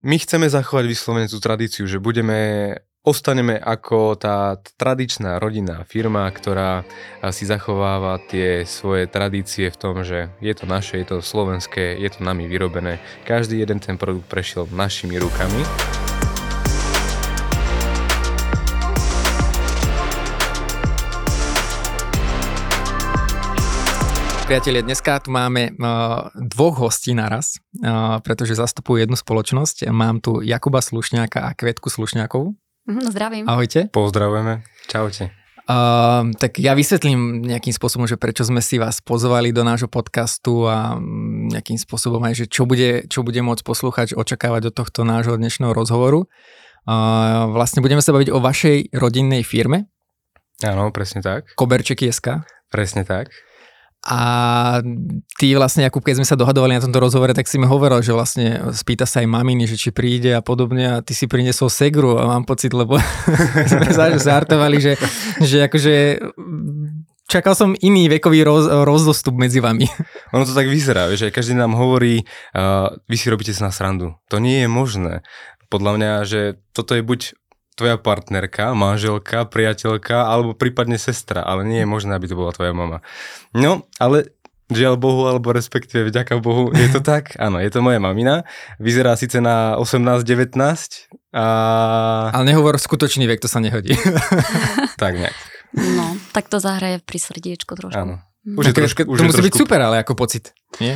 my chceme zachovať vyslovene tú tradíciu, že budeme ostaneme ako tá tradičná rodinná firma, ktorá si zachováva tie svoje tradície v tom, že je to naše, je to slovenské, je to nami vyrobené. Každý jeden ten produkt prešiel našimi rukami. Priatelia, dneska tu máme uh, dvoch hostí naraz, uh, pretože zastupujú jednu spoločnosť. Mám tu Jakuba Slušňáka a Kvetku Slušňákovú. Mm, zdravím. Ahojte. Pozdravujeme. Čaute. Uh, tak ja vysvetlím nejakým spôsobom, že prečo sme si vás pozvali do nášho podcastu a nejakým spôsobom aj, že čo bude, čo bude môcť poslúchať, očakávať od tohto nášho dnešného rozhovoru. Uh, vlastne budeme sa baviť o vašej rodinnej firme. Áno, presne tak. Koberčeky SK. Presne tak. A ty vlastne, Jakub, keď sme sa dohadovali na tomto rozhovore, tak si mi hovoril, že vlastne spýta sa aj maminy, že či príde a podobne a ty si priniesol segru a mám pocit, lebo sme sa zartovali, že, že akože čakal som iný vekový roz, rozdostup medzi vami. Ono to tak vyzerá, že každý nám hovorí, uh, vy si robíte na srandu. To nie je možné. Podľa mňa, že toto je buď tvoja partnerka, manželka, priateľka alebo prípadne sestra, ale nie je možné, aby to bola tvoja mama. No, ale Žiaľ Bohu, alebo respektíve vďaka Bohu, je to tak? Áno, je to moja mamina. Vyzerá síce na 18-19 a... Ale nehovor skutočný vek, to sa nehodí. tak nejak. No, tak to zahraje pri srdiečku trošku. Áno. Mhm. Už je trošku, už to musí trošku... byť super, ale ako pocit, nie?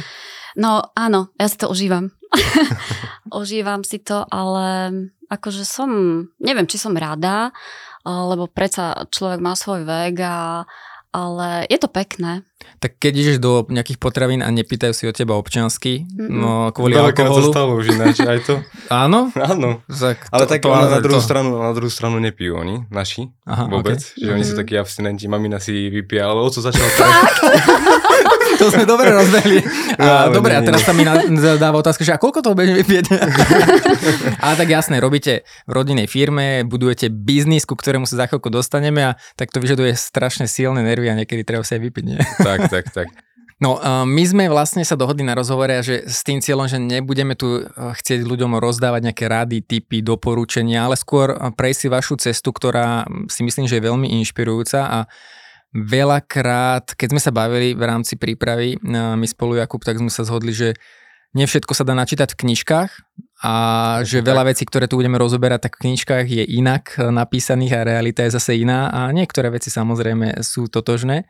No áno, ja si to užívam. užívam si to, ale akože som, neviem, či som rada, lebo predsa človek má svoj vek a ale je to pekné. Tak keď ideš do nejakých potravín a nepýtajú si od teba občiansky, no kvôli Veľakrát alkoholu. sa stalo už ináč, aj to. Áno? Áno. Tak ale to, tak to, na, druhú to. stranu, na druhú stranu nepijú oni, naši, Aha, vôbec. Okay. Že oni sú mhm. takí abstinenti, mamina si vypia, ale oco začal... to sme dobre rozbehli. A, no, dobre, nie, a teraz sa mi dáva otázka, že a koľko toho bežne vypieť? ale tak jasné, robíte v rodinnej firme, budujete biznis, ku ktorému sa za chvíľku dostaneme a tak to vyžaduje strašne silné nervy a niekedy treba si aj vypiť, nie? tak, tak, tak. No, my sme vlastne sa dohodli na rozhovore, že s tým cieľom, že nebudeme tu chcieť ľuďom rozdávať nejaké rady, typy, doporučenia, ale skôr prejsť si vašu cestu, ktorá si myslím, že je veľmi inšpirujúca a veľakrát, keď sme sa bavili v rámci prípravy, my spolu Jakub, tak sme sa zhodli, že nie všetko sa dá načítať v knižkách a že veľa vecí, ktoré tu budeme rozoberať, tak v knižkách je inak napísaných a realita je zase iná a niektoré veci samozrejme sú totožné.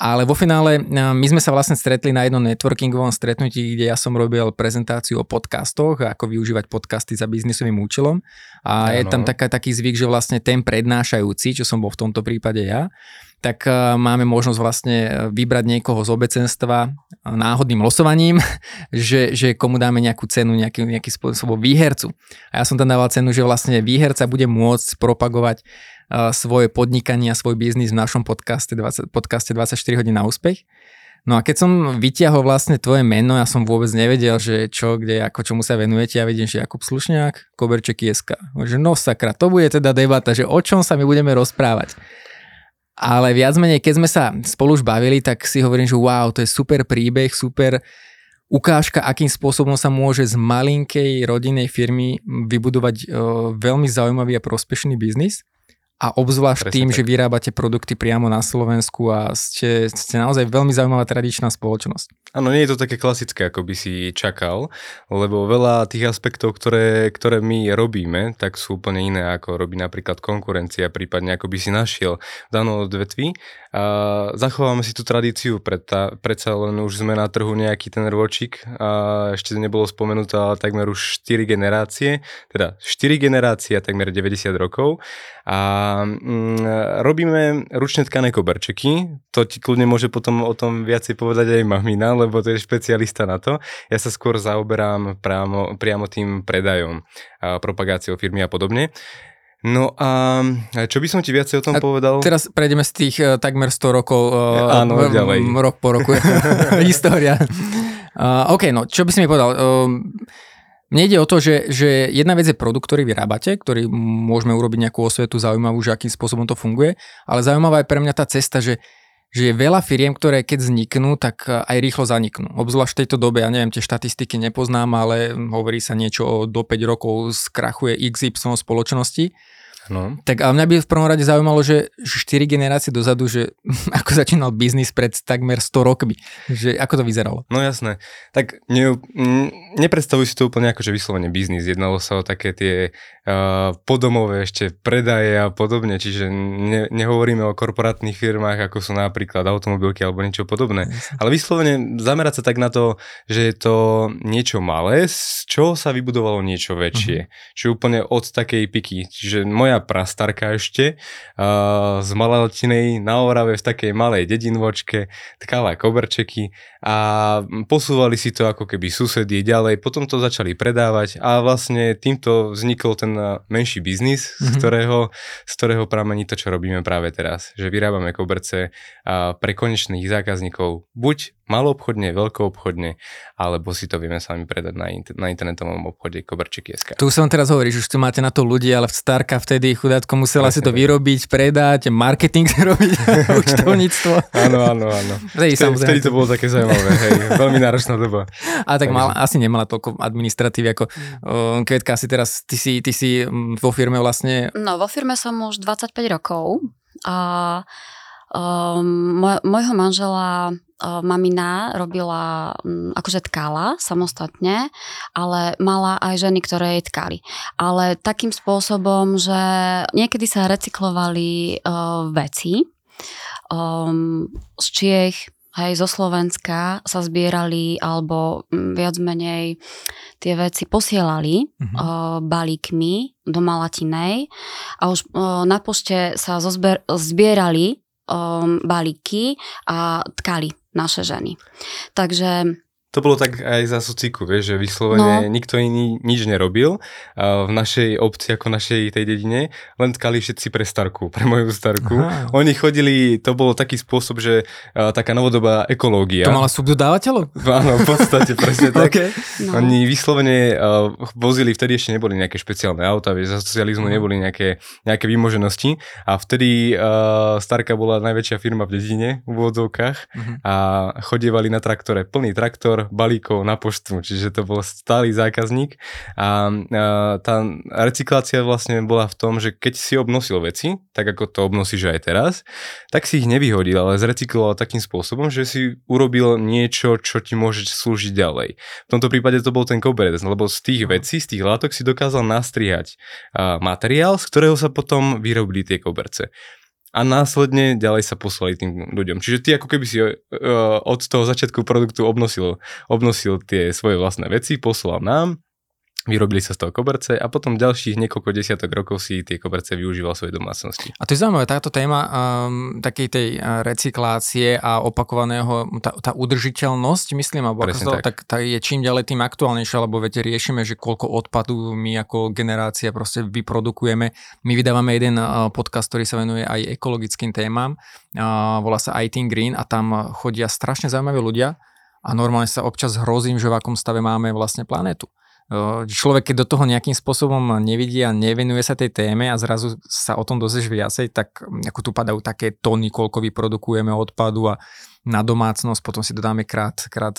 Ale vo finále my sme sa vlastne stretli na jednom networkingovom stretnutí, kde ja som robil prezentáciu o podcastoch, ako využívať podcasty za biznisovým účelom. A ja, je tam taká, taký zvyk, že vlastne ten prednášajúci, čo som bol v tomto prípade ja, tak e, máme možnosť vlastne e, vybrať niekoho z obecenstva náhodným losovaním, že, že komu dáme nejakú cenu, nejaký, nejaký spôsob výhercu. A ja som tam dával cenu, že vlastne výherca bude môcť propagovať svoje podnikanie a svoj biznis v našom podcaste, 20, podcaste 24 hodín na úspech. No a keď som vytiahol vlastne tvoje meno, ja som vôbec nevedel, že čo, kde, ako, čomu sa venujete. Ja vidím, že Jakub Slušňák, Koberček Jeska. Že no sakra, to bude teda debata, že o čom sa my budeme rozprávať. Ale viac menej, keď sme sa spolu už bavili, tak si hovorím, že wow, to je super príbeh, super ukážka, akým spôsobom sa môže z malinkej rodinnej firmy vybudovať uh, veľmi zaujímavý a prospešný biznis. A obzvlášť Presne tým, tak. že vyrábate produkty priamo na Slovensku a ste, ste naozaj veľmi zaujímavá tradičná spoločnosť. Áno, nie je to také klasické, ako by si čakal, lebo veľa tých aspektov, ktoré, ktoré my robíme, tak sú úplne iné, ako robí napríklad konkurencia, prípadne ako by si našiel v danom odvetví. A zachováme si tú tradíciu, predta, predsa len už sme na trhu nejaký ten ročík a ešte nebolo spomenuté, ale takmer už 4 generácie, teda 4 generácie a takmer 90 rokov. A mm, robíme ručne tkané koberčeky, to ti kľudne môže potom o tom viacej povedať aj mamina, lebo to je špecialista na to. Ja sa skôr zaoberám priamo, priamo tým predajom, a propagáciou firmy a podobne. No a čo by som ti viacej o tom a povedal? Teraz prejdeme z tých uh, takmer 100 rokov. Uh, Áno, v, ďalej. Rok po roku. História. Uh, OK, no čo by si mi povedal? Uh, mne ide o to, že, že jedna vec je produkt, ktorý vyrábate, ktorý môžeme urobiť nejakú osvetu zaujímavú, že akým spôsobom to funguje, ale zaujímavá je pre mňa tá cesta, že že je veľa firiem, ktoré keď vzniknú, tak e, aj rýchlo zaniknú. Obzvlášť v tejto dobe, ja neviem, tie štatistiky nepoznám, ale hovorí sa niečo o do 5 rokov skrachuje XY spoločnosti No. Tak a mňa by v prvom rade zaujímalo, že 4 generácie dozadu, že ako začínal biznis pred takmer 100 rokmi, že ako to vyzeralo? No jasné. Tak ne, nepredstavuj si to úplne ako, že vyslovene biznis. Jednalo sa o také tie uh, podomové ešte predaje a podobne, čiže ne, nehovoríme o korporátnych firmách, ako sú napríklad automobilky alebo niečo podobné. Ale vyslovene zamerať sa tak na to, že je to niečo malé, z čoho sa vybudovalo niečo väčšie. Uh-huh. Čiže úplne od takej piky. Čiže moja prastarka ešte uh, z Malaltinej na Orave v takej malej dedinvočke tkala koberčeky a posúvali si to ako keby susedie ďalej, potom to začali predávať a vlastne týmto vznikol ten menší biznis, mm-hmm. z, mhm. ktorého, z ktorého pramení to, čo robíme práve teraz. Že vyrábame koberce uh, pre konečných zákazníkov buď maloobchodne, veľkoobchodne, alebo si to vieme sami predať na, na internetovom obchode koberčeky.sk. Tu som teraz hovorí, že už tu máte na to ľudí, ale Starka vtedy chudátko musela si to vyrobiť, predať, marketing robiť, účtovníctvo. áno, áno, áno. Vtedy, vtedy, vtedy to bolo také zaujímavé, hej, veľmi náročná doba. A tak mal, asi nemala toľko administratívy ako uh, Kvetka, asi teraz, ty si, ty si vo firme vlastne... No, vo firme som už 25 rokov a um, môjho manžela mamina robila, mm, akože tkala samostatne, ale mala aj ženy, ktoré jej tkali. Ale takým spôsobom, že niekedy sa recyklovali uh, veci um, z Čiech, aj zo Slovenska sa zbierali alebo viac menej tie veci posielali uh-huh. uh, balíkmi do Malatinej a už uh, na pošte sa zozber, zbierali um, balíky a tkali naše ženy. Takže to bolo tak aj za sociku, vieš, že vyslovene no. nikto iný nič nerobil uh, v našej obci ako našej tej dedine, len tkali všetci pre starku, pre moju starku. Aha. Oni chodili, to bolo taký spôsob, že uh, taká novodobá ekológia. To mala subdodávateľov? Áno, v podstate presne tak. okay. no. Oni vyslovene uh, vozili, vtedy ešte neboli nejaké špeciálne auta, vieš, za socializmu uh-huh. neboli nejaké, nejaké výmoženosti a vtedy uh, Starka bola najväčšia firma v dedine v úvodzovkách uh-huh. a chodievali na traktore, plný traktor, balíkov na poštu, čiže to bol stály zákazník. A, a tá recyklácia vlastne bola v tom, že keď si obnosil veci, tak ako to obnosíš aj teraz, tak si ich nevyhodil, ale zrecykloval takým spôsobom, že si urobil niečo, čo ti môže slúžiť ďalej. V tomto prípade to bol ten koberec, lebo z tých vecí, z tých látok si dokázal nastrihať materiál, z ktorého sa potom vyrobili tie koberce a následne ďalej sa poslali tým ľuďom. Čiže ty ako keby si uh, od toho začiatku produktu obnosil, obnosil tie svoje vlastné veci, poslal nám Vyrobili sa z toho koberce a potom ďalších niekoľko desiatok rokov si tie koberce využíval svojej domácnosti. A to je zaujímavé, táto téma um, takej tej recyklácie a opakovaného, tá, tá udržiteľnosť, myslím, alebo ako to, tak. tak tá je čím ďalej tým aktuálnejšia, lebo viete, riešime, že koľko odpadu my ako generácia proste vyprodukujeme. My vydávame jeden podcast, ktorý sa venuje aj ekologickým témam, uh, volá sa IT Green a tam chodia strašne zaujímaví ľudia a normálne sa občas hrozím, že v akom stave máme vlastne planétu človek, keď do toho nejakým spôsobom nevidí a nevenuje sa tej téme a zrazu sa o tom dozvieš viacej, tak mm, ako tu padajú také tony, koľko vyprodukujeme odpadu a na domácnosť, potom si dodáme krát, krát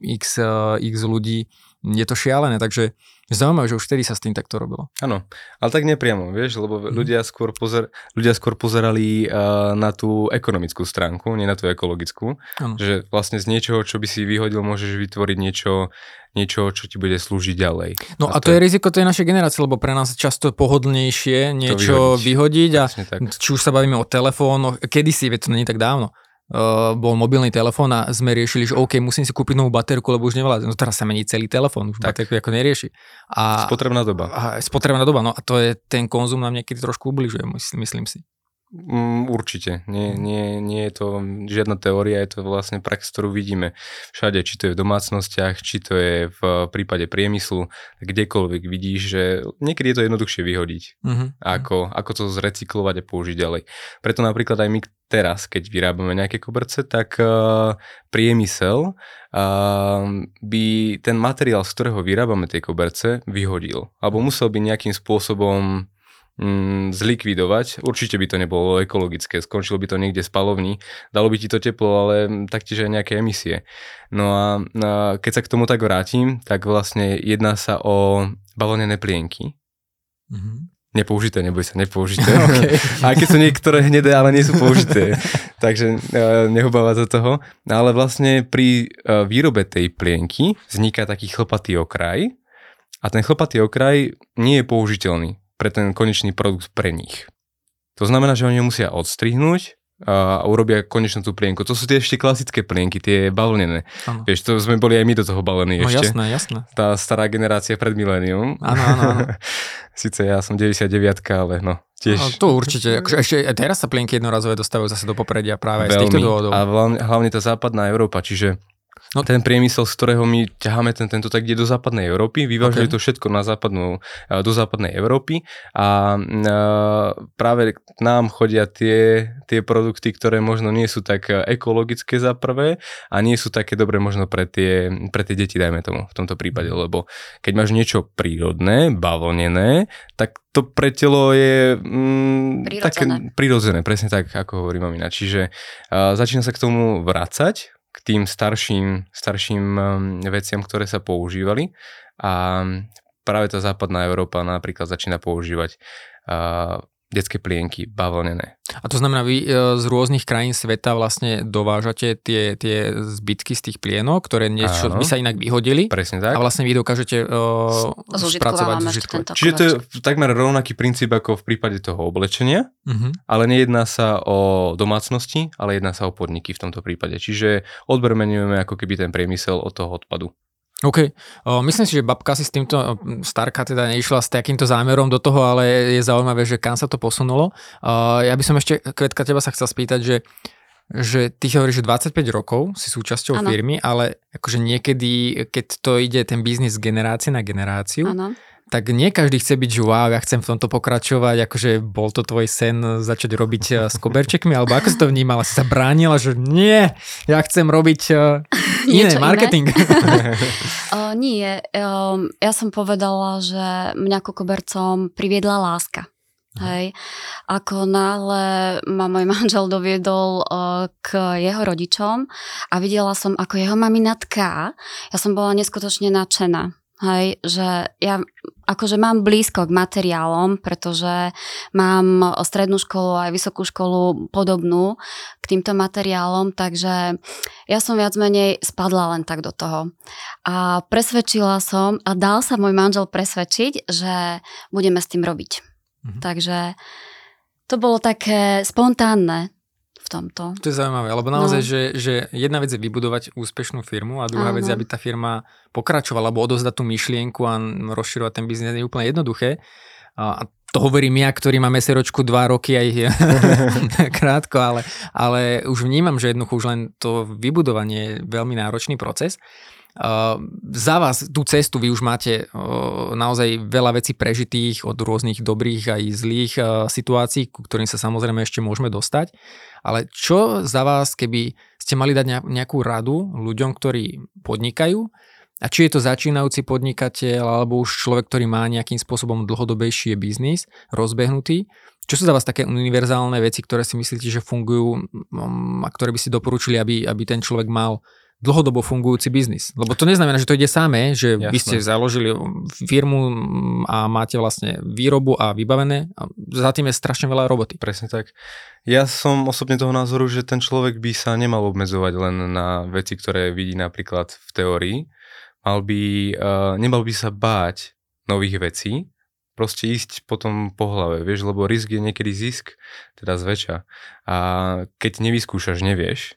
x, x ľudí. Je to šialené, takže Zaujímavé, že už vtedy sa s tým takto robilo. Áno, ale tak nepriamo, vieš, lebo mm. ľudia, skôr pozer, ľudia skôr pozerali uh, na tú ekonomickú stránku, nie na tú ekologickú. Ano. Že vlastne z niečoho, čo by si vyhodil, môžeš vytvoriť niečo, niečo, čo ti bude slúžiť ďalej. No a, a to, je riziko tej našej generácie, lebo pre nás je často pohodlnejšie niečo vyhodiť, vyhodiť a či už sa bavíme o telefónoch, kedysi, veď to nie tak dávno, uh, bol mobilný telefón a sme riešili, že OK, musím si kúpiť novú baterku, lebo už nevládze. No teraz sa mení celý telefón, už tak. baterku ako nerieši. A, spotrebná doba. A, spotrebná doba, no a to je, ten konzum nám niekedy trošku ubližuje, myslím si. Mm, určite. Nie, nie, nie je to žiadna teória, je to vlastne prax, ktorú vidíme všade, či to je v domácnostiach, či to je v prípade priemyslu, kdekoľvek vidíš, že niekedy je to jednoduchšie vyhodiť, uh-huh. ako, ako to zrecyklovať a použiť ďalej. Preto napríklad aj my teraz, keď vyrábame nejaké koberce, tak uh, priemysel uh, by ten materiál, z ktorého vyrábame tie koberce, vyhodil. Alebo musel by nejakým spôsobom mm, zlikvidovať. Určite by to nebolo ekologické, skončilo by to niekde spalovní, dalo by ti to teplo, ale taktiež aj nejaké emisie. No a, a keď sa k tomu tak vrátim, tak vlastne jedná sa o balonené plienky. Mm-hmm. Nepoužité, neboj sa, nepoužité. okay. Aj keď sú niektoré hnedé, ale nie sú použité. Takže uh, neobáva za toho. Ale vlastne pri uh, výrobe tej plienky vzniká taký chlpatý okraj a ten chlpatý okraj nie je použiteľný pre ten konečný produkt pre nich. To znamená, že oni musia odstrihnúť a urobia konečnú tú plienku. To sú tie ešte klasické plienky, tie bavlnené. Ano. Vieš, to sme boli aj my do toho balení no, ešte. jasné, jasné. Tá stará generácia pred milénium. Áno, áno, áno. Sice ja som 99 ale no, tiež. No, to určite. Akože ešte teraz sa plienky jednorazové dostávajú zase do popredia práve Veľmi. z týchto dôvodov. A hlavne, hlavne tá západná Európa, čiže No. Ten priemysel, z ktorého my ťaháme ten, tento, tak ide do západnej Európy, vyvážajú okay. to všetko na západnú, do západnej Európy a, a práve k nám chodia tie, tie produkty, ktoré možno nie sú tak ekologické za prvé a nie sú také dobré možno pre tie, pre tie deti, dajme tomu v tomto prípade, mhm. lebo keď máš niečo prírodné, bavlnené, tak to pre telo je mm, prirodzené. také prirodzené, presne tak, ako hovorí mamina. Čiže uh, začína sa k tomu vracať, k tým starším, starším um, veciam, ktoré sa používali. A práve tá západná Európa napríklad začína používať uh, detské plienky, bavlnené. A to znamená, vy e, z rôznych krajín sveta vlastne dovážate tie, tie zbytky z tých plienok, ktoré niečo by sa inak vyhodili. Presne tak. A vlastne vy dokážete uh, spracovať, zužitkovať. Čiže to je takmer rovnaký princíp ako v prípade toho oblečenia, uh-huh. ale nejedná sa o domácnosti, ale jedná sa o podniky v tomto prípade. Čiže odbrmenujeme ako keby ten priemysel od toho odpadu. OK. O, myslím si, že babka si s týmto, starka teda neišla s takýmto zámerom do toho, ale je zaujímavé, že kam sa to posunulo. O, ja by som ešte, Kvetka, teba sa chcel spýtať, že že ty hovoríš, že 25 rokov si súčasťou ano. firmy, ale akože niekedy, keď to ide ten biznis z generácie na generáciu, ano tak nie každý chce byť, že wow, ja chcem v tomto pokračovať, akože bol to tvoj sen začať robiť eh, s koberčekmi, alebo ako si to vnímala? Si sa bránila, že nie, ja chcem robiť uh, iné, marketing. Iné? uh, nie, um, ja som povedala, že mňa ako kobercom priviedla láska. Hej. Ako náhle ma môj manžel doviedol uh, k jeho rodičom a videla som, ako jeho mamina tká, ja som bola neskutočne nadšená. Hej, že ja akože mám blízko k materiálom, pretože mám strednú školu aj vysokú školu podobnú k týmto materiálom, takže ja som viac menej spadla len tak do toho. A presvedčila som, a dal sa môj manžel presvedčiť, že budeme s tým robiť. Mhm. Takže to bolo také spontánne tomto. To je zaujímavé, lebo naozaj, no. že, že jedna vec je vybudovať úspešnú firmu a druhá Áno. vec je, aby tá firma pokračovala, alebo odozdať tú myšlienku a rozširovať ten biznes je úplne jednoduché. A to hovorím ja, ktorý má meseročku dva roky aj krátko, ale, ale už vnímam, že jednoducho už len to vybudovanie je veľmi náročný proces. Uh, za vás tú cestu vy už máte uh, naozaj veľa vecí prežitých od rôznych dobrých aj zlých uh, situácií, ku ktorým sa samozrejme ešte môžeme dostať. Ale čo za vás, keby ste mali dať nejakú radu ľuďom, ktorí podnikajú, a či je to začínajúci podnikateľ alebo už človek, ktorý má nejakým spôsobom dlhodobejší biznis rozbehnutý, čo sú za vás také univerzálne veci, ktoré si myslíte, že fungujú a ktoré by si doporučili, aby, aby ten človek mal dlhodobo fungujúci biznis. Lebo to neznamená, že to ide samé, že Jasné. vy ste založili firmu a máte vlastne výrobu a vybavené. A za tým je strašne veľa roboty. Presne tak. Ja som osobne toho názoru, že ten človek by sa nemal obmedzovať len na veci, ktoré vidí napríklad v teórii. Mal by, uh, nemal by sa báť nových vecí, proste ísť potom po hlave, vieš, lebo risk je niekedy zisk, teda zväčša. A keď nevyskúšaš, nevieš.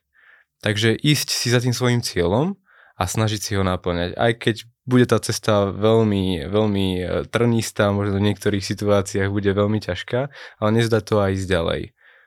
Takže ísť si za tým svojim cieľom a snažiť si ho naplňať. Aj keď bude tá cesta veľmi, veľmi e, trnistá, možno v niektorých situáciách bude veľmi ťažká, ale nezdať to aj ísť ďalej.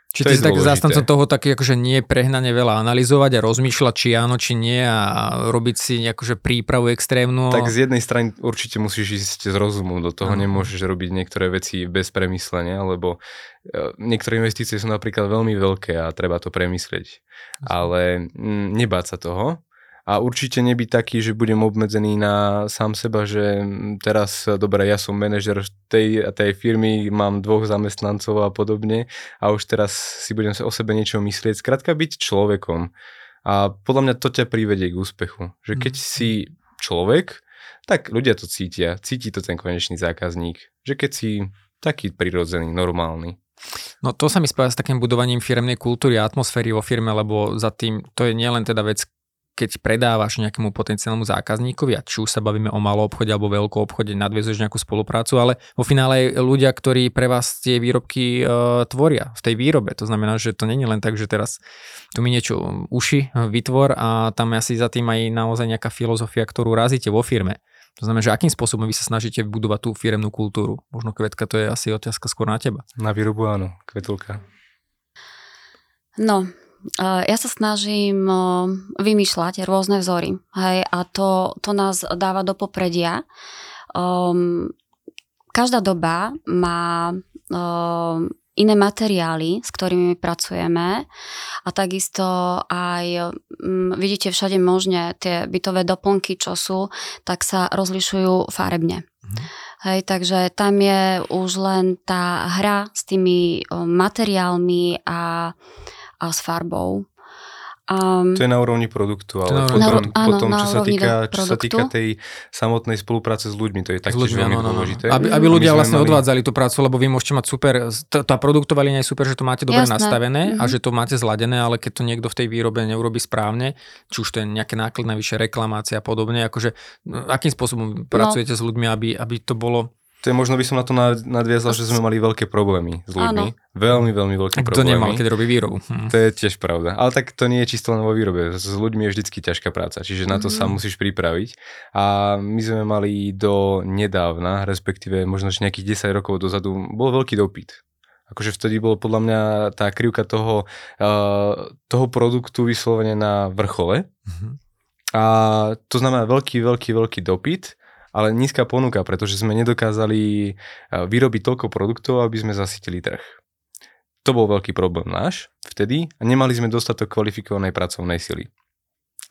Čiže ty si tak zastancom toho taký, akože nie prehnane veľa analyzovať a rozmýšľať, či áno, či nie a robiť si akože prípravu extrémnu. Tak z jednej strany určite musíš ísť s rozumom do toho, uh-huh. nemôžeš robiť niektoré veci bez premyslenia, lebo e, niektoré investície sú napríklad veľmi veľké a treba to premyslieť. Ale m, nebáť sa toho a určite nebyť taký, že budem obmedzený na sám seba, že teraz, dobre, ja som manažer tej a tej firmy, mám dvoch zamestnancov a podobne a už teraz si budem o sebe niečo myslieť. Skrátka byť človekom. A podľa mňa to ťa privedie k úspechu. Že keď Mhm. si človek, tak ľudia to cítia. Cíti to ten konečný zákazník. Že keď si taký prirodzený, normálny. No to sa mi spája s takým budovaním firemnej kultúry a atmosféry vo firme, lebo za tým to je nielen teda vec, keď predávaš nejakému potenciálnemu zákazníkovi, a či už sa bavíme o malom obchode alebo veľkom obchode, nadviezuješ nejakú spoluprácu, ale vo finále aj ľudia, ktorí pre vás tie výrobky uh, tvoria v tej výrobe. To znamená, že to není len tak, že teraz tu mi niečo uši vytvor a tam asi za tým aj naozaj nejaká filozofia, ktorú razíte vo firme. To znamená, že akým spôsobom vy sa snažíte budovať tú firemnú kultúru? Možno kvetka, to je asi otázka skôr na teba. Na výrobu áno, kvetulka. No, ja sa snažím vymýšľať rôzne vzory. Hej, a to, to nás dáva do popredia. Um, každá doba má um, iné materiály, s ktorými pracujeme a takisto aj um, vidíte všade možne tie bytové doplnky, čo sú, tak sa rozlišujú farebne. Mhm. Hej, takže tam je už len tá hra s tými materiálmi a, a s farbou. Um, To je na úrovni produktu, To je na ale úrovni- potom, Na- áno, potom na čo, sa týka, čo sa týka tej samotnej spolupráce s ľuďmi, to je taktiež ľuďmi, veľmi áno. dôležité. Aby, aby ľudia vlastne mali- odvádzali tú prácu, lebo vy môžete mať super, tá produktová línia je super, že to máte dobre Jasné. nastavené a Mhm. že to máte zladené, ale keď to niekto v tej výrobe neurobi správne, či už to je nejaké nákladné vyššie reklamácie a podobne, akože no, akým spôsobom pracujete s ľuďmi, aby, aby to bolo, To je možno by som na to nad- nadviazal, že sme mali veľké problémy s ľuďmi. Veľmi, veľmi veľké problémy. nemal, keď robí výrobu. Hm. To je tiež pravda. Ale tak to nie je čisto len vo výrobe. S ľuďmi je vždycky ťažká práca, čiže na to sa Mhm. musíš pripraviť. A my sme mali do nedávna, respektíve možno že nejakých 10 rokov dozadu, bol veľký dopyt. Akože vtedy bolo podľa mňa tá krivka toho, uh, toho produktu vyslovene na vrchole. Mhm. A to znamená veľký, veľký, veľký dopyt, ale nízka ponuka, pretože sme nedokázali eh, vyrobiť toľko produktov, aby sme zasytili trh. To bol veľký problém náš vtedy a nemali sme dostatok kvalifikovanej pracovnej sily.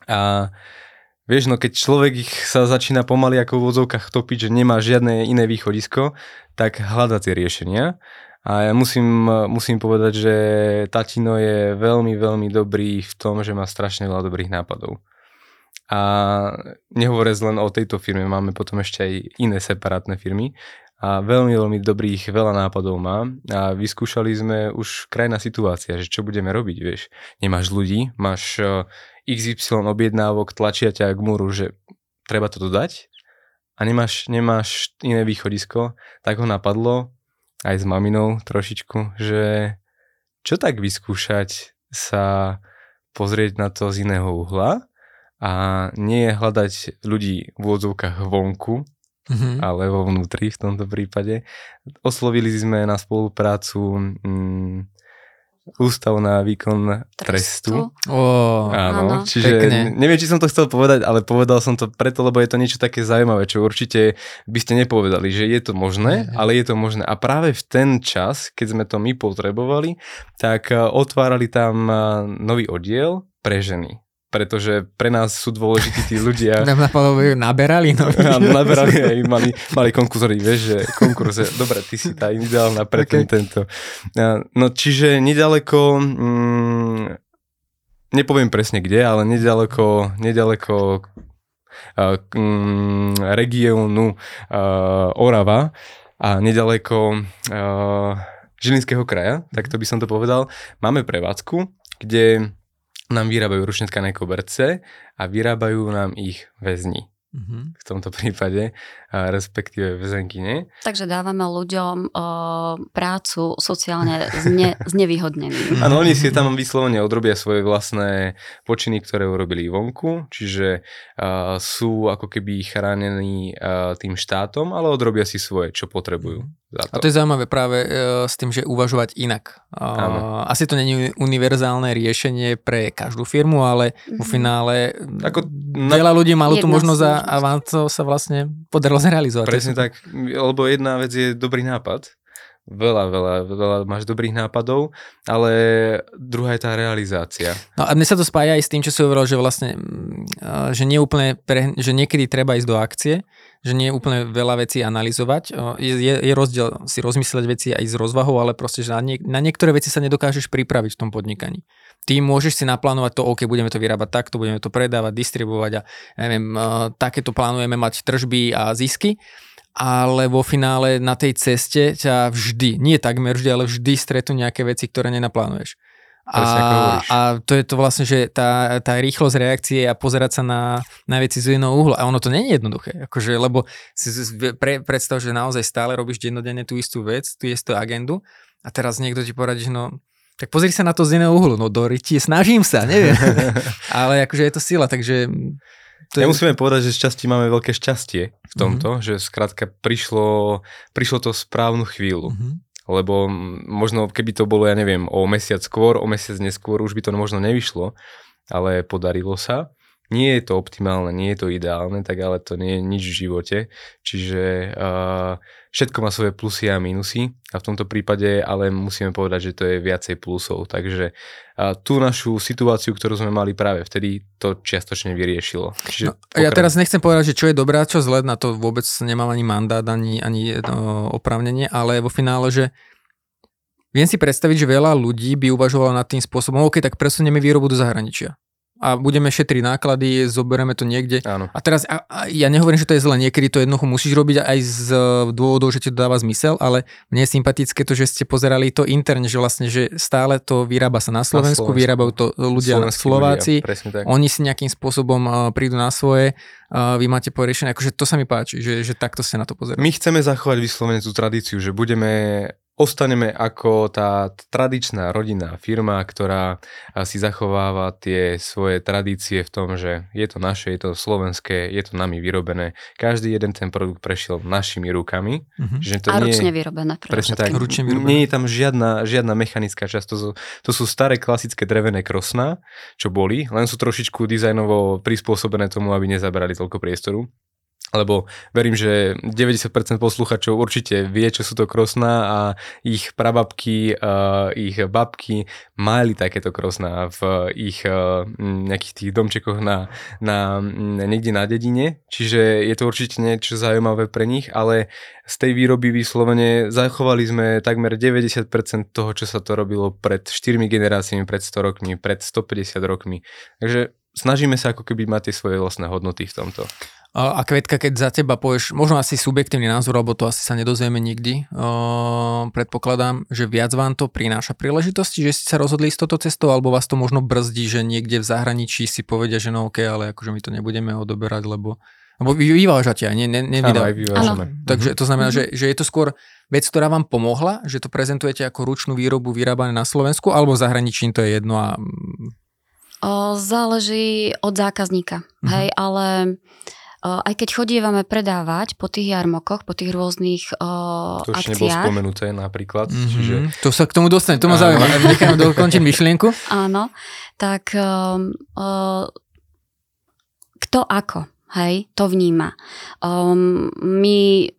A vieš, no keď človek ich sa začína pomaly ako v vodzovkách topiť, že nemá žiadne iné východisko, tak hľada tie riešenia. A ja musím, musím povedať, že Tatino je veľmi, veľmi dobrý v tom, že má strašne veľa dobrých nápadov. A nehovoriac len o tejto firme, máme potom ešte aj iné separátne firmy. A veľmi, veľmi dobrých veľa nápadov má. A vyskúšali sme už krajná situácia, že čo budeme robiť, vieš. Nemáš ľudí, máš eh, XY objednávok, tlačia ťa k múru, že treba to dodať a nemáš, nemáš iné východisko, tak ho napadlo aj s maminou trošičku, že čo tak vyskúšať sa pozrieť na to z iného uhla a nie hľadať ľudí v úvodzovkách vonku, Mhm. ale vo vnútri v tomto prípade. Oslovili sme na spoluprácu mm, Ústav na výkon trestu. Ó, Áno, Áno. čiže Pekne. neviem, či som to chcel povedať, ale povedal som to preto, lebo je to niečo také zaujímavé, čo určite by ste nepovedali, že je to možné, ale je to možné. A práve v ten čas, keď sme to my potrebovali, tak eh, otvárali tam eh, nový oddiel pre ženy. Pretože pre nás sú dôležití tí ľudia. Nám napadlo, naberali no. Áno, naberali aj, mali, mali konkurzory, vieš, že konkurs, je- dobre, ty si tá ideálna pre Okay. tento. No čiže nedaleko, mm, nepoviem presne kde, ale nedaleko, nedaleko mm, regiónu uh, Orava a nedaleko uh, Žilinského kraja, tak to by som to povedal, máme prevádzku, kde nám vyrábajú ručne koberce a vyrábajú nám ich väzni Mhm. v tomto prípade, a respektíve väzenkyne. Takže dávame ľuďom o, prácu sociálne zne, znevýhodneným. Áno, oni si tam vyslovene odrobia svoje vlastné počiny, ktoré urobili vonku, čiže uh, sú ako keby chránení uh, tým štátom, ale odrobia si svoje, čo potrebujú. Za A to. to je zaujímavé práve e, s tým, že uvažovať inak. A, asi to není univerzálne riešenie pre každú firmu, ale vo Mhm. finále Ako na, veľa ľudí malo tú možnosť a, vám to sa vlastne podarilo zrealizovať. Presne tak, lebo jedna vec je dobrý nápad, veľa, veľa, veľa máš dobrých nápadov, ale druhá je tá realizácia. No a dnes sa to spája aj s tým, čo si hovoril, že vlastne, mm, že, nie úplne pre, že niekedy treba ísť do akcie, že nie je úplne veľa vecí analyzovať. Je, je, rozdiel si rozmysleť veci aj s rozvahou, ale proste, že na, nie, na niektoré veci sa nedokážeš pripraviť v tom podnikaní. Ty môžeš si naplánovať to, OK, budeme to vyrábať takto, budeme to predávať, distribuovať a neviem, takéto plánujeme mať tržby a zisky ale vo finále na tej ceste ťa vždy, nie takmer vždy, ale vždy stretnú nejaké veci, ktoré nenaplánuješ. A, a to je to vlastne, že tá, tá rýchlosť reakcie a pozerať sa na, na veci z jedného uhla. A ono to nie je jednoduché. Akože, lebo si pre, predstav, že naozaj stále robíš dennodenne tú istú vec, tú istú agendu a teraz niekto ti poradí, že no, tak pozri sa na to z jedného uhlu. No do snažím sa, neviem. Ale akože je to sila, takže to ja je... musíme povedať, že z časti máme veľké šťastie v tomto, mm-hmm. že skrátka prišlo, prišlo to správnu chvíľu. Mm-hmm. Lebo možno keby to bolo, ja neviem, o mesiac skôr, o mesiac neskôr, už by to možno nevyšlo, ale podarilo sa. Nie je to optimálne, nie je to ideálne, tak ale to nie je nič v živote. Čiže uh, všetko má svoje plusy a minusy a v tomto prípade ale musíme povedať, že to je viacej plusov. Takže uh, tú našu situáciu, ktorú sme mali práve vtedy, to čiastočne vyriešilo. Čiže no, ja teraz nechcem povedať, že čo je dobré a čo zle, na to vôbec nemám ani mandát, ani, ani no, oprávnenie, ale vo finále, že viem si predstaviť, že veľa ľudí by uvažovalo nad tým spôsobom, OK, tak presunieme výrobu do zahraničia a budeme šetriť náklady, zoberieme to niekde. Áno. A teraz, a, a ja nehovorím, že to je zle, niekedy to jednoducho musíš robiť aj z dôvodov, že ti to dáva zmysel, ale mne je sympatické to, že ste pozerali to interne, že vlastne, že stále to vyrába sa na Slovensku, na Slovensku. vyrábajú to ľudia Slovenskí Slováci, ľudia, oni si nejakým spôsobom uh, prídu na svoje, uh, vy máte poriešené, akože to sa mi páči, že, že takto ste na to pozerali. My chceme zachovať vyslovene tú tradíciu, že budeme ostaneme ako tá tradičná rodinná firma, ktorá si zachováva tie svoje tradície v tom, že je to naše, je to slovenské, je to nami vyrobené. Každý jeden ten produkt prešiel našimi rukami. Mm-hmm. Že to A nie, ručne vyrobené. Presne tak. Ručne vyrobené. Nie je tam žiadna, žiadna mechanická časť. To sú, to sú staré klasické drevené krosná, čo boli, len sú trošičku dizajnovo prispôsobené tomu, aby nezabrali toľko priestoru lebo verím, že 90% posluchačov určite vie, čo sú to krosná a ich prababky, uh, ich babky mali takéto krosná v ich uh, nejakých tých domčekoch na, na, niekde na dedine, čiže je to určite niečo zaujímavé pre nich, ale z tej výroby vyslovene zachovali sme takmer 90% toho, čo sa to robilo pred 4 generáciami, pred 100 rokmi, pred 150 rokmi. Takže snažíme sa ako keby mať tie svoje vlastné hodnoty v tomto. A Kvetka, keď za teba povieš, možno asi subjektívny názor, alebo to asi sa nedozvieme nikdy, uh, predpokladám, že viac vám to prináša príležitosti, že ste sa rozhodli ísť toto cestou, alebo vás to možno brzdí, že niekde v zahraničí si povedia, že no ok, ale akože my to nebudeme odoberať, lebo lebo vy vyvážate ne, ne, nevydá... Áno, aj vyvážame. Takže to znamená, mm-hmm. že, že je to skôr vec, ktorá vám pomohla, že to prezentujete ako ručnú výrobu vyrábané na Slovensku, alebo v zahraničí to je jedno a... O, záleží od zákazníka, mm-hmm. hej, ale aj keď chodívame predávať po tých jarmokoch, po tých rôznych uh, to akciách. To nebolo spomenuté napríklad. Mm-hmm. Čiže... To sa k tomu dostane, to ma zaujíma. Nechám dokončiť myšlienku. Áno, tak um, uh, kto ako, hej, to vníma. Um, my,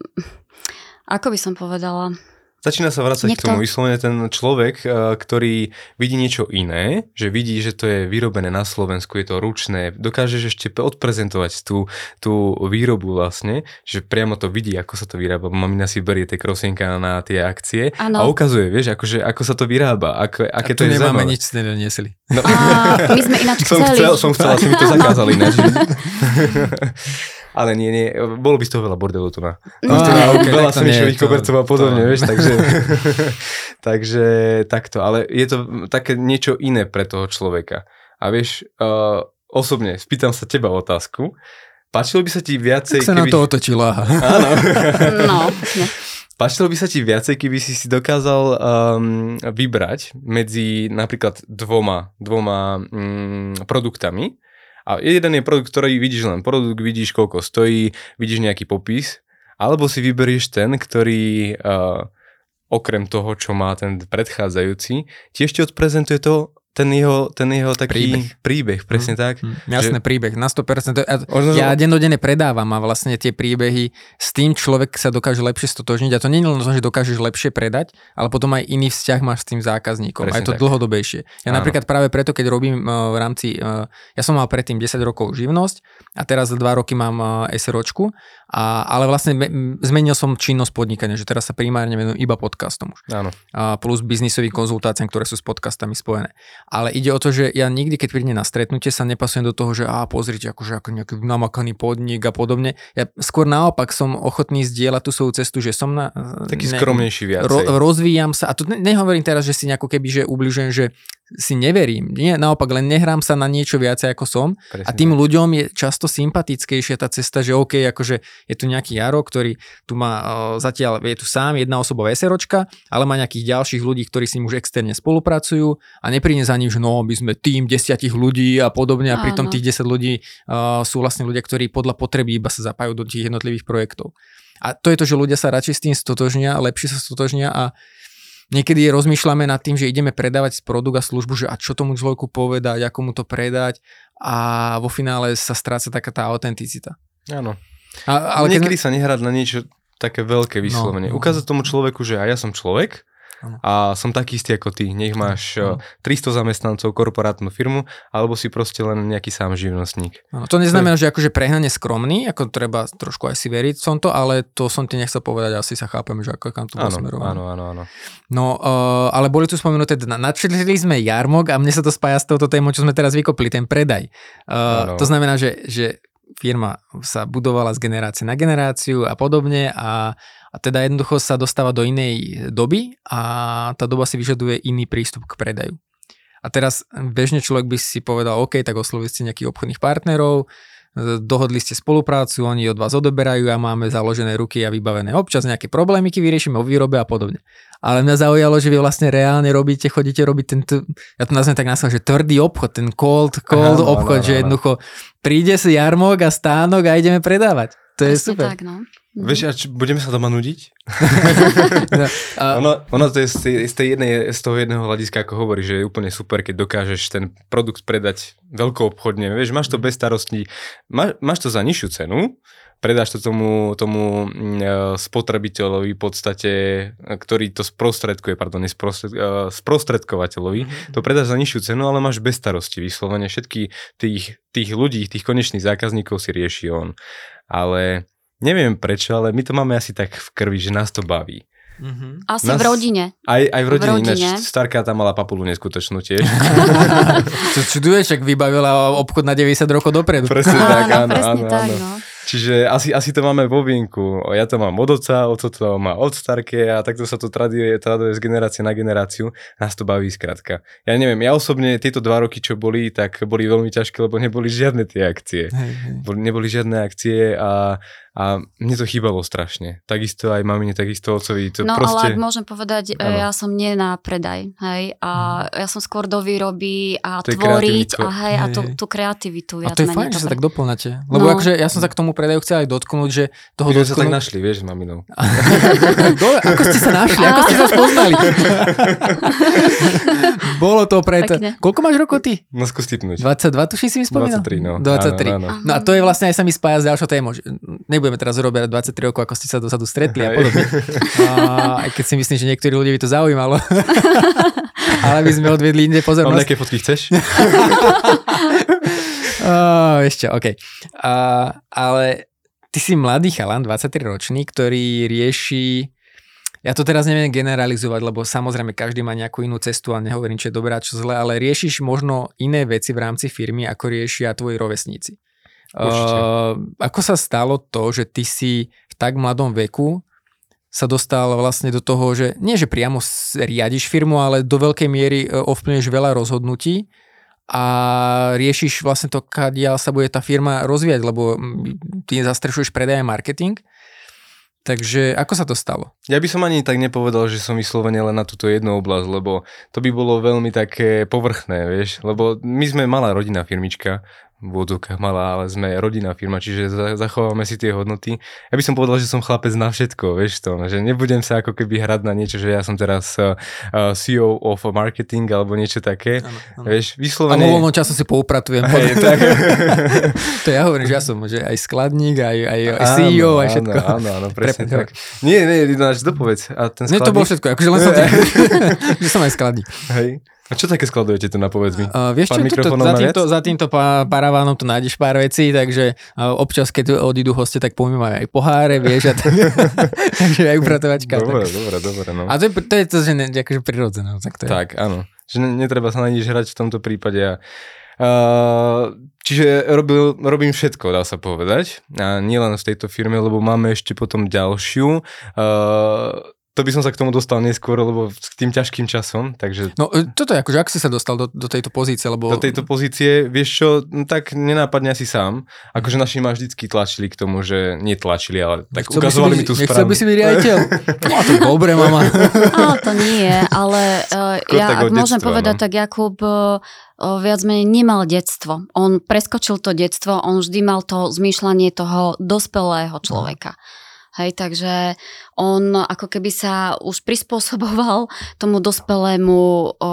ako by som povedala, Začína sa vrácať Niekto... k tomu vyslovene ten človek, eh, ktorý vidí niečo iné, že vidí, že to je vyrobené na Slovensku, je to ručné, dokážeš ešte odprezentovať tú, tú výrobu vlastne, že priamo to vidí, ako sa to vyrába. Mamina si berie tie krosienka na tie akcie ano. a ukazuje, vieš, akože, ako sa to vyrába, ako, aké a to je nemáme nič, ste nedoniesli. No. A my sme ináč som chcel, som chcel, asi mi to zakázali ináč. Ale nie, nie, bolo by z toho veľa bordelu tu na. No, teda, okay, veľa smiešových kobercov a podobne, to... vieš, takže, takže takto. Ale je to také niečo iné pre toho človeka. A vieš, uh, osobne, spýtam sa teba otázku. Páčilo by sa ti viacej... Tak sa keby... na to otočila. Áno. no, no. Páčilo by sa ti viacej, keby si si dokázal um, vybrať medzi napríklad dvoma, dvoma um, produktami, a jeden je produkt, ktorý vidíš len produkt, vidíš koľko stojí, vidíš nejaký popis, alebo si vyberieš ten, ktorý uh, okrem toho, čo má ten predchádzajúci, tiež ti odprezentuje to, ten jeho, ten jeho taký príbeh, príbeh presne Mm. tak. Hm, Jasné, Že- príbeh, na 100%. A Možno, že- ja dennodenne predávam a vlastne tie príbehy s tým človek sa dokáže lepšie stotožniť a to nie je len to, že dokážeš lepšie predať, ale potom aj iný vzťah máš s tým zákazníkom. a je Presne to tak. dlhodobejšie. Ja Áno. napríklad práve preto, keď robím uh, v rámci, uh, ja som mal predtým 10 rokov živnosť a teraz 2 roky mám uh, SROčku, a, ale vlastne zmenil som činnosť podnikania, že teraz sa primárne venujem iba podcastom už Áno, a plus biznisovým konzultáciám, ktoré sú s podcastami spojené. Ale ide o to, že ja nikdy, keď prídem na stretnutie, sa nepasujem do toho, že a pozrite, akože ako nejaký namakaný podnik a podobne. Ja skôr naopak som ochotný zdieľať tú svoju cestu, že som na... taký skromnejší viacej. Ro, rozvíjam sa a ne, nehovorím teraz, že si nejako keby, že ubližujem, že si neverím. Nie, naopak, len nehrám sa na niečo viacej ako som Presne a tým tak. ľuďom je často sympatickejšia tá cesta, že OK, akože je tu nejaký Jaro, ktorý tu má zatiaľ, je tu sám jedna osoba SROčka, ale má nejakých ďalších ľudí, ktorí s ním už externe spolupracujú a nepríde za ním, že no, my sme tým desiatich ľudí a podobne a pritom Áno. tých 10 ľudí uh, sú vlastne ľudia, ktorí podľa potreby iba sa zapájajú do tých jednotlivých projektov. A to je to, že ľudia sa radšej s tým stotožnia, lepšie sa stotožnia a niekedy rozmýšľame nad tým, že ideme predávať produkt a službu, že a čo tomu človeku povedať, ako mu to predať a vo finále sa stráca taká tá autenticita. Áno. A, Ale ale keď Niekedy sa nehrať na niečo také veľké vyslovene. no. Ukázať tomu človeku, že aj ja som človek A som taký istý ako ty. Nech máš Áno. eh, 300 zamestnancov, korporátnu firmu, alebo si proste len nejaký sám živnostník. Áno, to neznamená, že akože prehnane skromný, ako treba trošku aj si veriť som to, ale to som ti nechcel povedať, asi sa chápeme, že ako kam to bolo Áno, smerované. áno, áno, áno. No, uh, ale boli tu spomenuté, na- načrtli sme jarmok a mne sa to spája s touto témou, čo sme teraz vykopli, ten predaj. Uh, to znamená, že, že firma sa budovala z generácie na generáciu a podobne a, a teda jednoducho sa dostáva do inej doby a tá doba si vyžaduje iný prístup k predaju. A teraz bežne človek by si povedal, OK, tak oslovili ste nejakých obchodných partnerov, dohodli ste spoluprácu, oni od vás odoberajú a máme založené ruky a vybavené občas nejaké problémy, vyriešime o výrobe a podobne. Ale mňa zaujalo, že vy vlastne reálne robíte, chodíte robiť ten, t- ja to nazvem tak následne, že tvrdý obchod, ten cold, cold Áno, obchod, áno, že jednoducho príde si jarmok a stánok a ideme predávať. To je Presne super. tak, no. Mhm. Vieš, a či, budeme sa doma nudiť? A, Ono, ono to je z, tej, z, tej jednej, z toho jedného hľadiska, ako hovorí, že je úplne super, keď dokážeš ten produkt predať veľkou obchodne. Vieš, máš to bez starostí, má, máš to za nižšiu cenu, predáš to tomu, tomu mm, e, spotrebiteľovi v podstate, e, ktorý to sprostredkuje, pardon, sprostred, e, sprostredkovateľovi, to predáš za nižšiu cenu, ale máš bez starosti vyslovene. Všetky tých, tých ľudí, tých konečných zákazníkov si rieši on. Ale neviem prečo, ale my to máme asi tak v krvi, že nás to baví. Mhm. Asi Nás- v rodine. Aj, aj v rodine, V rodine. ináč Starka tam mala papulu neskutočnú tiež. Čo čuduješ, ak vybavila obchod na 90 rokov dopredu. Presne tak, áno, presne áno, tak, áno. no. Čiže asi, asi to máme vo vienku. Ja to mám od oca, oco to má od starke a takto sa to traduje, traduje z generácie na generáciu. Nás to baví skrátka. Ja neviem, ja osobne tieto dva roky, čo boli, tak boli veľmi ťažké, lebo neboli žiadne tie akcie. Hej, hej. Boli, neboli žiadne akcie a, a mne to chýbalo strašne. Takisto aj mamine, takisto ocovi. To No proste... ale ak môžem povedať, e, Áno. ja som nie na predaj, hej, a ja som skôr do výroby a To tvoriť a hej, a tú, tú kreativitu A to je fajn, že sa tak doplňate. Lebo No. akože ja som sa k tomu predaju chcel aj dotknúť, že toho sme sa tak dotknúť... našli, vieš, s maminou. Dole, ako ste sa našli? Ako ste sa spoznali? Bolo to preto. Koľko máš rokov ty? No skús tipnúť. 22, tuším si mi spomínal? 23, no. 23. Áno, áno. No a to je vlastne aj sa mi spája s ďalšou témou. že Nebudeme teraz robiť 23 rokov, ako ste sa dozadu stretli a podobne. A, aj keď si myslím, že niektorí ľudí by to zaujímalo. Ale aby sme odvedli inde Mám pozornosť. nejaké fotky chceš? Uh, ešte, OK. Uh, ale ty si mladý chalan, 23 ročný, ktorý rieši ja to teraz neviem generalizovať, lebo samozrejme každý má nejakú inú cestu a nehovorím, čo je dobré a čo zlé, ale riešiš možno iné veci v rámci firmy, ako riešia tvoji rovesníci. Určite. Uh, ako sa stalo to, že ty si v tak mladom veku sa dostal vlastne do toho, že nie, že priamo riadiš firmu, ale do veľkej miery e, ovplyvňuješ veľa rozhodnutí a riešiš vlastne to, kadiaľ sa bude tá firma rozvíjať, lebo mm, ty zastrešuješ predaj a marketing. Takže ako sa to stalo? Ja by som ani tak nepovedal, že som vyslovene len na túto jednu oblasť, lebo to by bolo veľmi také povrchné, vieš, lebo my sme malá rodinná firmička, v odzokách malá, ale sme rodinná firma, čiže zachováme si tie hodnoty. Ja by som povedal, že som chlapec na všetko, vieš to, že nebudem sa ako keby hrať na niečo, že ja som teraz uh, CEO of marketing alebo niečo také. Ano, ano. Vieš, vyslovene... A vo voľnom času si poupratujem. Hey, tak. to ja hovorím, že ja som že aj skladník, aj, aj, aj CEO, áno, aj všetko. Áno, áno, áno presne Prepne, tak. Nie, nie, ináč dopovedz. A ten skladník... Nie, to bolo všetko, akože len som, že som aj skladník. Hej. A čo také skladujete tu na povedz mi? Uh, vieš čo, tuto, za, týmto, za týmto paravánom tu nájdeš pár vecí, takže uh, občas, keď odídu hoste, tak pomývam aj poháre, vieš, a tak, takže aj upratovačka. Dobre, tak. dobre, dobre. No. A to je to, je to že ne, akože prirodzené. Tak, to je. tak, áno. Že ne, netreba sa na nič hrať v tomto prípade. Uh, čiže robil, robím všetko, dá sa povedať. A nielen v tejto firme, lebo máme ešte potom ďalšiu. Uh, to by som sa k tomu dostal neskôr, lebo k tým ťažkým časom, takže... No e, toto je akože, ak si sa dostal do, do tejto pozície, lebo... Do tejto pozície, vieš čo, no, tak nenápadne asi sám. Akože naši ma vždycky tlačili k tomu, že netlačili, ale tak nechcel ukazovali mi tú správnu. Nechcel by si byť riaditeľ? No to dobre, mama. Ale to nie, ale uh, ja ak môžem detstva, povedať, no. tak Jakub uh, viac menej nemal detstvo. On preskočil to detstvo, on vždy mal to zmýšľanie toho dospelého človeka. No. Hej, takže on ako keby sa už prispôsoboval tomu dospelému o,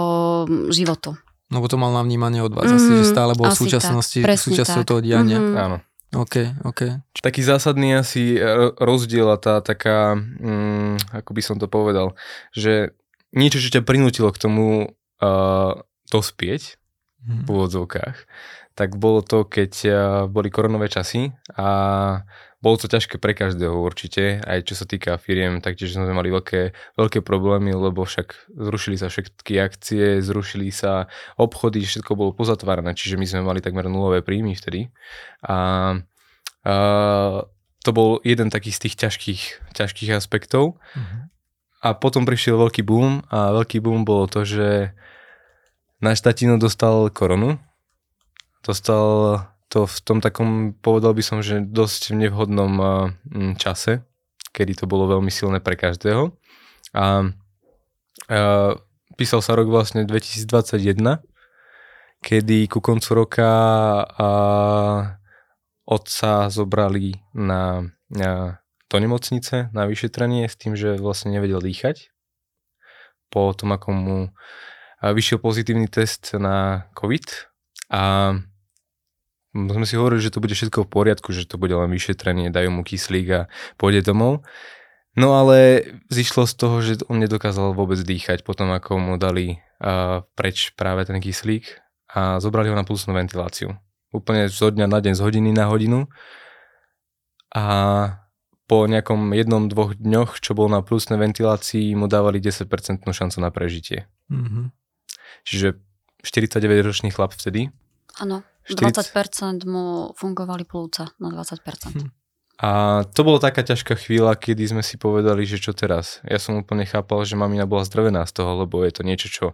životu. No bo to mal na vnímanie od vás mm, asi, že mhm, stále bol v súčasnosti, tak, súčasťou toho diania. Mm-hmm. Áno. OK, OK. Taký zásadný asi e, rozdiel a tá taká, mm, ako by som to povedal, že niečo, čo ťa prinútilo k tomu uh, dospieť mm. v úvodzovkách, tak bolo to, keď uh, boli koronové časy a bolo to ťažké pre každého určite, aj čo sa týka firiem, taktiež sme mali veľké, veľké problémy, lebo však zrušili sa všetky akcie, zrušili sa obchody, všetko bolo pozatvárané, čiže my sme mali takmer nulové príjmy vtedy. A, a to bol jeden taký z tých ťažkých, ťažkých aspektov. Mm-hmm. A potom prišiel veľký boom a veľký boom bolo to, že náš tatino dostal koronu, dostal to v tom takom, povedal by som, že dosť nevhodnom čase, kedy to bolo veľmi silné pre každého. A, a písal sa rok vlastne 2021, kedy ku koncu roka a, otca zobrali na, na do nemocnice na vyšetrenie s tým, že vlastne nevedel dýchať. Po tom, ako mu vyšiel pozitívny test na COVID a sme si hovorili, že to bude všetko v poriadku, že to bude len vyšetrenie, dajú mu kyslík a pôjde domov. No ale zišlo z toho, že on nedokázal vôbec dýchať potom, ako mu dali uh, preč práve ten kyslík a zobrali ho na pulsnú ventiláciu. Úplne zo dňa na deň, z hodiny na hodinu. A po nejakom jednom, dvoch dňoch, čo bol na pulsnej ventilácii, mu dávali 10% šancu na prežitie. Mm-hmm. Čiže 49-ročný chlap vtedy. Áno. 40... 20% mu fungovali plúca na 20%. Hm. A to bola taká ťažká chvíľa, kedy sme si povedali, že čo teraz. Ja som úplne chápal, že mamina bola zdrovená z toho, lebo je to niečo, čo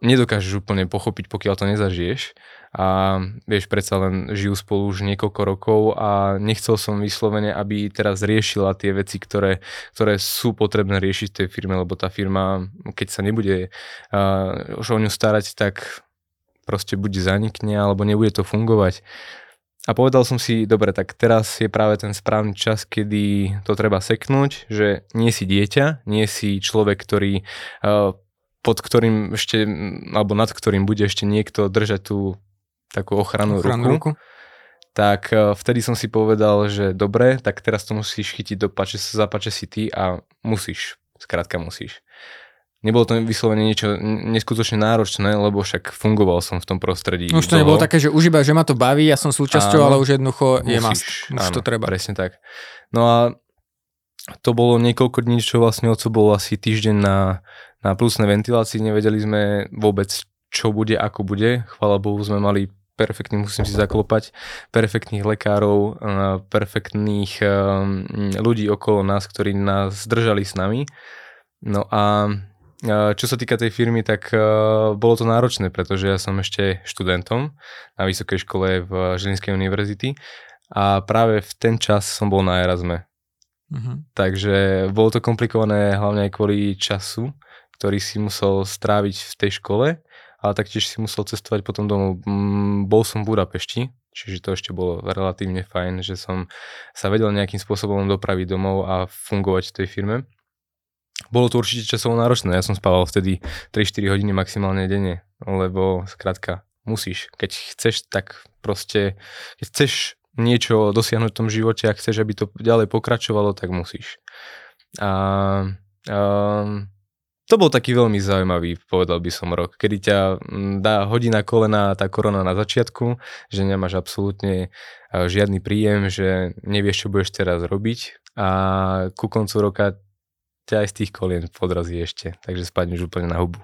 nedokážeš úplne pochopiť, pokiaľ to nezažiješ. A vieš, predsa len žijú spolu už niekoľko rokov a nechcel som vyslovene, aby teraz riešila tie veci, ktoré, ktoré sú potrebné riešiť v tej firme, lebo tá firma, keď sa nebude uh, o ňu starať, tak proste buď zanikne, alebo nebude to fungovať. A povedal som si, dobre, tak teraz je práve ten správny čas, kedy to treba seknúť, že nie si dieťa, nie si človek, ktorý eh, pod ktorým ešte, alebo nad ktorým bude ešte niekto držať tú takú ochranu, ochranu ruku. ruku. Tak eh, vtedy som si povedal, že dobre, tak teraz to musíš chytiť do pače, zapače si ty a musíš, skrátka musíš nebolo to vyslovene niečo neskutočne náročné, lebo však fungoval som v tom prostredí. Už to nebolo také, že už iba, že ma to baví, ja som súčasťou, áno, ale už jednoducho je must. Už áno, to treba. Presne tak. No a to bolo niekoľko dní, čo vlastne oco bol asi týždeň na, na plusnej ventilácii, nevedeli sme vôbec, čo bude, ako bude. Chvala Bohu, sme mali perfektných, musím si zaklopať, perfektných lekárov, perfektných ľudí okolo nás, ktorí nás zdržali s nami. No a čo sa týka tej firmy, tak bolo to náročné, pretože ja som ešte študentom na Vysokej škole v Žilinskej univerzity a práve v ten čas som bol na Erasme. Uh-huh. Takže bolo to komplikované hlavne aj kvôli času, ktorý si musel stráviť v tej škole ale taktiež si musel cestovať potom domov. Mm, bol som v Budapešti, čiže to ešte bolo relatívne fajn, že som sa vedel nejakým spôsobom dopraviť domov a fungovať v tej firme. Bolo to určite časovo náročné, ja som spával vtedy 3-4 hodiny maximálne denne, lebo skrátka musíš. Keď chceš, tak proste, keď chceš niečo dosiahnuť v tom živote a chceš, aby to ďalej pokračovalo, tak musíš. A, a to bol taký veľmi zaujímavý, povedal by som, rok, kedy ťa dá hodina kolena tá korona na začiatku, že nemáš absolútne žiadny príjem, že nevieš, čo budeš teraz robiť a ku koncu roka ťa aj z tých kolien podrazí ešte, takže spadneš úplne na hubu.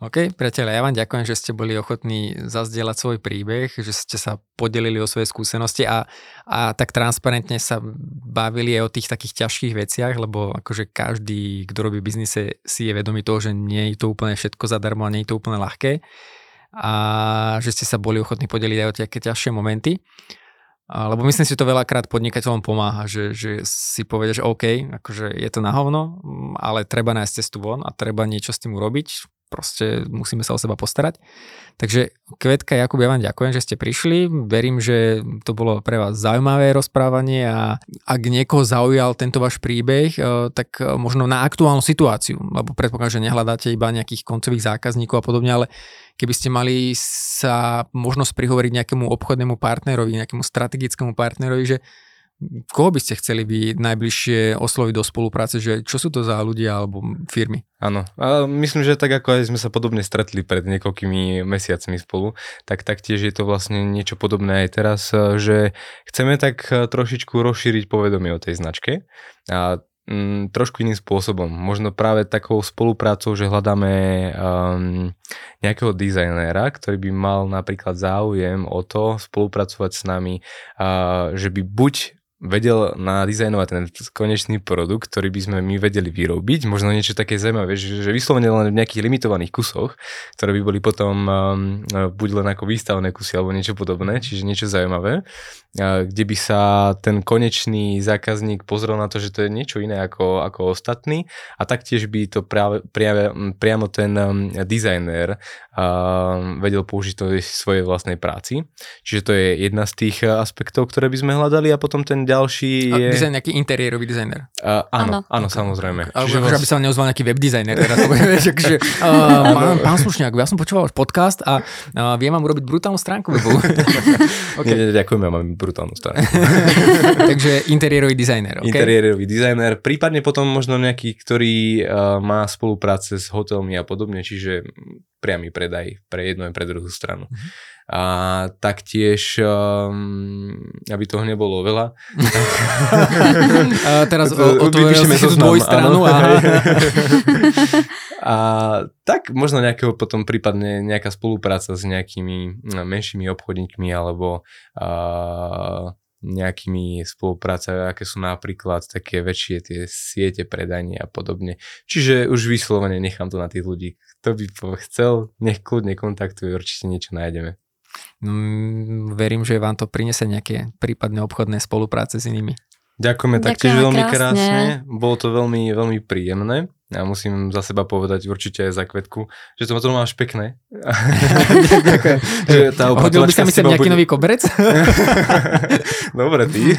OK, priateľe, ja vám ďakujem, že ste boli ochotní zazdieľať svoj príbeh, že ste sa podelili o svoje skúsenosti a, a tak transparentne sa bavili aj o tých takých ťažkých veciach, lebo akože každý, kto robí biznise, si je vedomý toho, že nie je to úplne všetko zadarmo a nie je to úplne ľahké a že ste sa boli ochotní podeliť aj o tie ťažšie momenty. Lebo myslím si, že to veľakrát podnikateľom pomáha, že, že si povedia, že OK, akože je to na hovno, ale treba nájsť cestu von a treba niečo s tým urobiť proste musíme sa o seba postarať. Takže Kvetka Jakub, ja vám ďakujem, že ste prišli. Verím, že to bolo pre vás zaujímavé rozprávanie a ak niekoho zaujal tento váš príbeh, eh, tak eh, možno na aktuálnu situáciu, lebo predpokladám, že nehľadáte iba nejakých koncových zákazníkov a podobne, ale keby ste mali sa možnosť prihovoriť nejakému obchodnému partnerovi, nejakému strategickému partnerovi, že koho by ste chceli vy najbližšie osloviť do spolupráce, že čo sú to za ľudia alebo firmy? Áno, a myslím, že tak ako aj sme sa podobne stretli pred niekoľkými mesiacmi spolu, tak taktiež je to vlastne niečo podobné aj teraz, že chceme tak trošičku rozšíriť povedomie o tej značke a mm, trošku iným spôsobom. Možno práve takou spoluprácou, že hľadáme um, nejakého dizajnéra, ktorý by mal napríklad záujem o to spolupracovať s nami, uh, že by buď vedel nadizajnovať ten konečný produkt, ktorý by sme my vedeli vyrobiť, možno niečo také zaujímavé, že, že vyslovene len v nejakých limitovaných kusoch, ktoré by boli potom um, buď len ako výstavné kusy alebo niečo podobné, čiže niečo zaujímavé, uh, kde by sa ten konečný zákazník pozrel na to, že to je niečo iné ako, ako ostatný. A taktiež by to práve, práve, priamo ten um, dizajner uh, vedel použiť to v svojej vlastnej práci. Čiže to je jedna z tých aspektov, ktoré by sme hľadali a potom ten ďalší je... A dizajn, nejaký interiérový dizajner. Uh, áno, áno, áno samozrejme. Alebo Čiže vás... aby sa neozval nejaký web dizajner. Teraz, že, uh, pán, pán Slušňák, ja som počúval podcast a uh, viem vám urobiť brutálnu stránku webovú. okay. Nie, nie, ďakujem, ja mám brutálnu stránku. Takže interiérový dizajner. Okay? Interiérový dizajner, prípadne potom možno nejaký, ktorý uh, má spolupráce s hotelmi a podobne, čiže priamy predaj pre jednu aj pre druhú stranu. Uh-huh a taktiež, um, aby toho nebolo veľa. a teraz otvoril si tú stranu. A... a tak možno nejakého potom prípadne nejaká spolupráca s nejakými no, menšími obchodníkmi alebo uh, nejakými spolupráca, aké sú napríklad také väčšie tie siete predania a podobne. Čiže už vyslovene nechám to na tých ľudí. Kto by chcel, nech kľudne kontaktuje, určite niečo nájdeme. Mm, verím, že vám to prinesie nejaké prípadné obchodné spolupráce s inými. Ďakujeme taktiež veľmi krásne. krásne. Bolo to veľmi, veľmi príjemné. Ja musím za seba povedať určite aj za kvetku, že to, to máš pekné. Ďakujem. tá Hodil by sa mi sem nejaký bude... nový koberec? dobre, ty.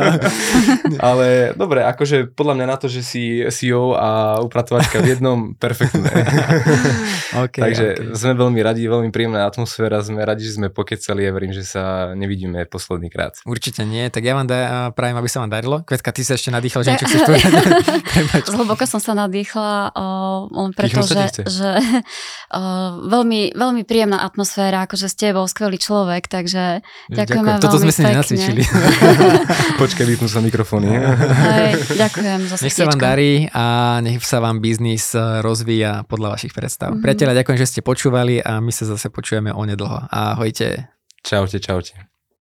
Ale dobre, akože podľa mňa na to, že si CEO a upratovačka v jednom, perfektné. okay, Takže okay. sme veľmi radi, veľmi príjemná atmosféra, sme radi, že sme pokecali a verím, že sa nevidíme posledný krát. Určite nie, tak ja vám da, prajem, aby sa vám darilo. Kvetka, ty sa ešte nadýchal, že niečo chceš povedať? Zhlboka som sa sa nadýchla uh, len preto, že, že uh, veľmi, veľmi príjemná atmosféra, akože ste bol skvelý človek, takže ďakujeme ďakujem. Toto sme si nenacvičili. Počkaj, vypnú sa mikrofóny. Aj, ďakujem za Nech sa vám darí a nech sa vám biznis rozvíja podľa vašich predstav. Mm-hmm. Priatelia, ďakujem, že ste počúvali a my sa zase počujeme onedlho. Ahojte. Čaute, čaute.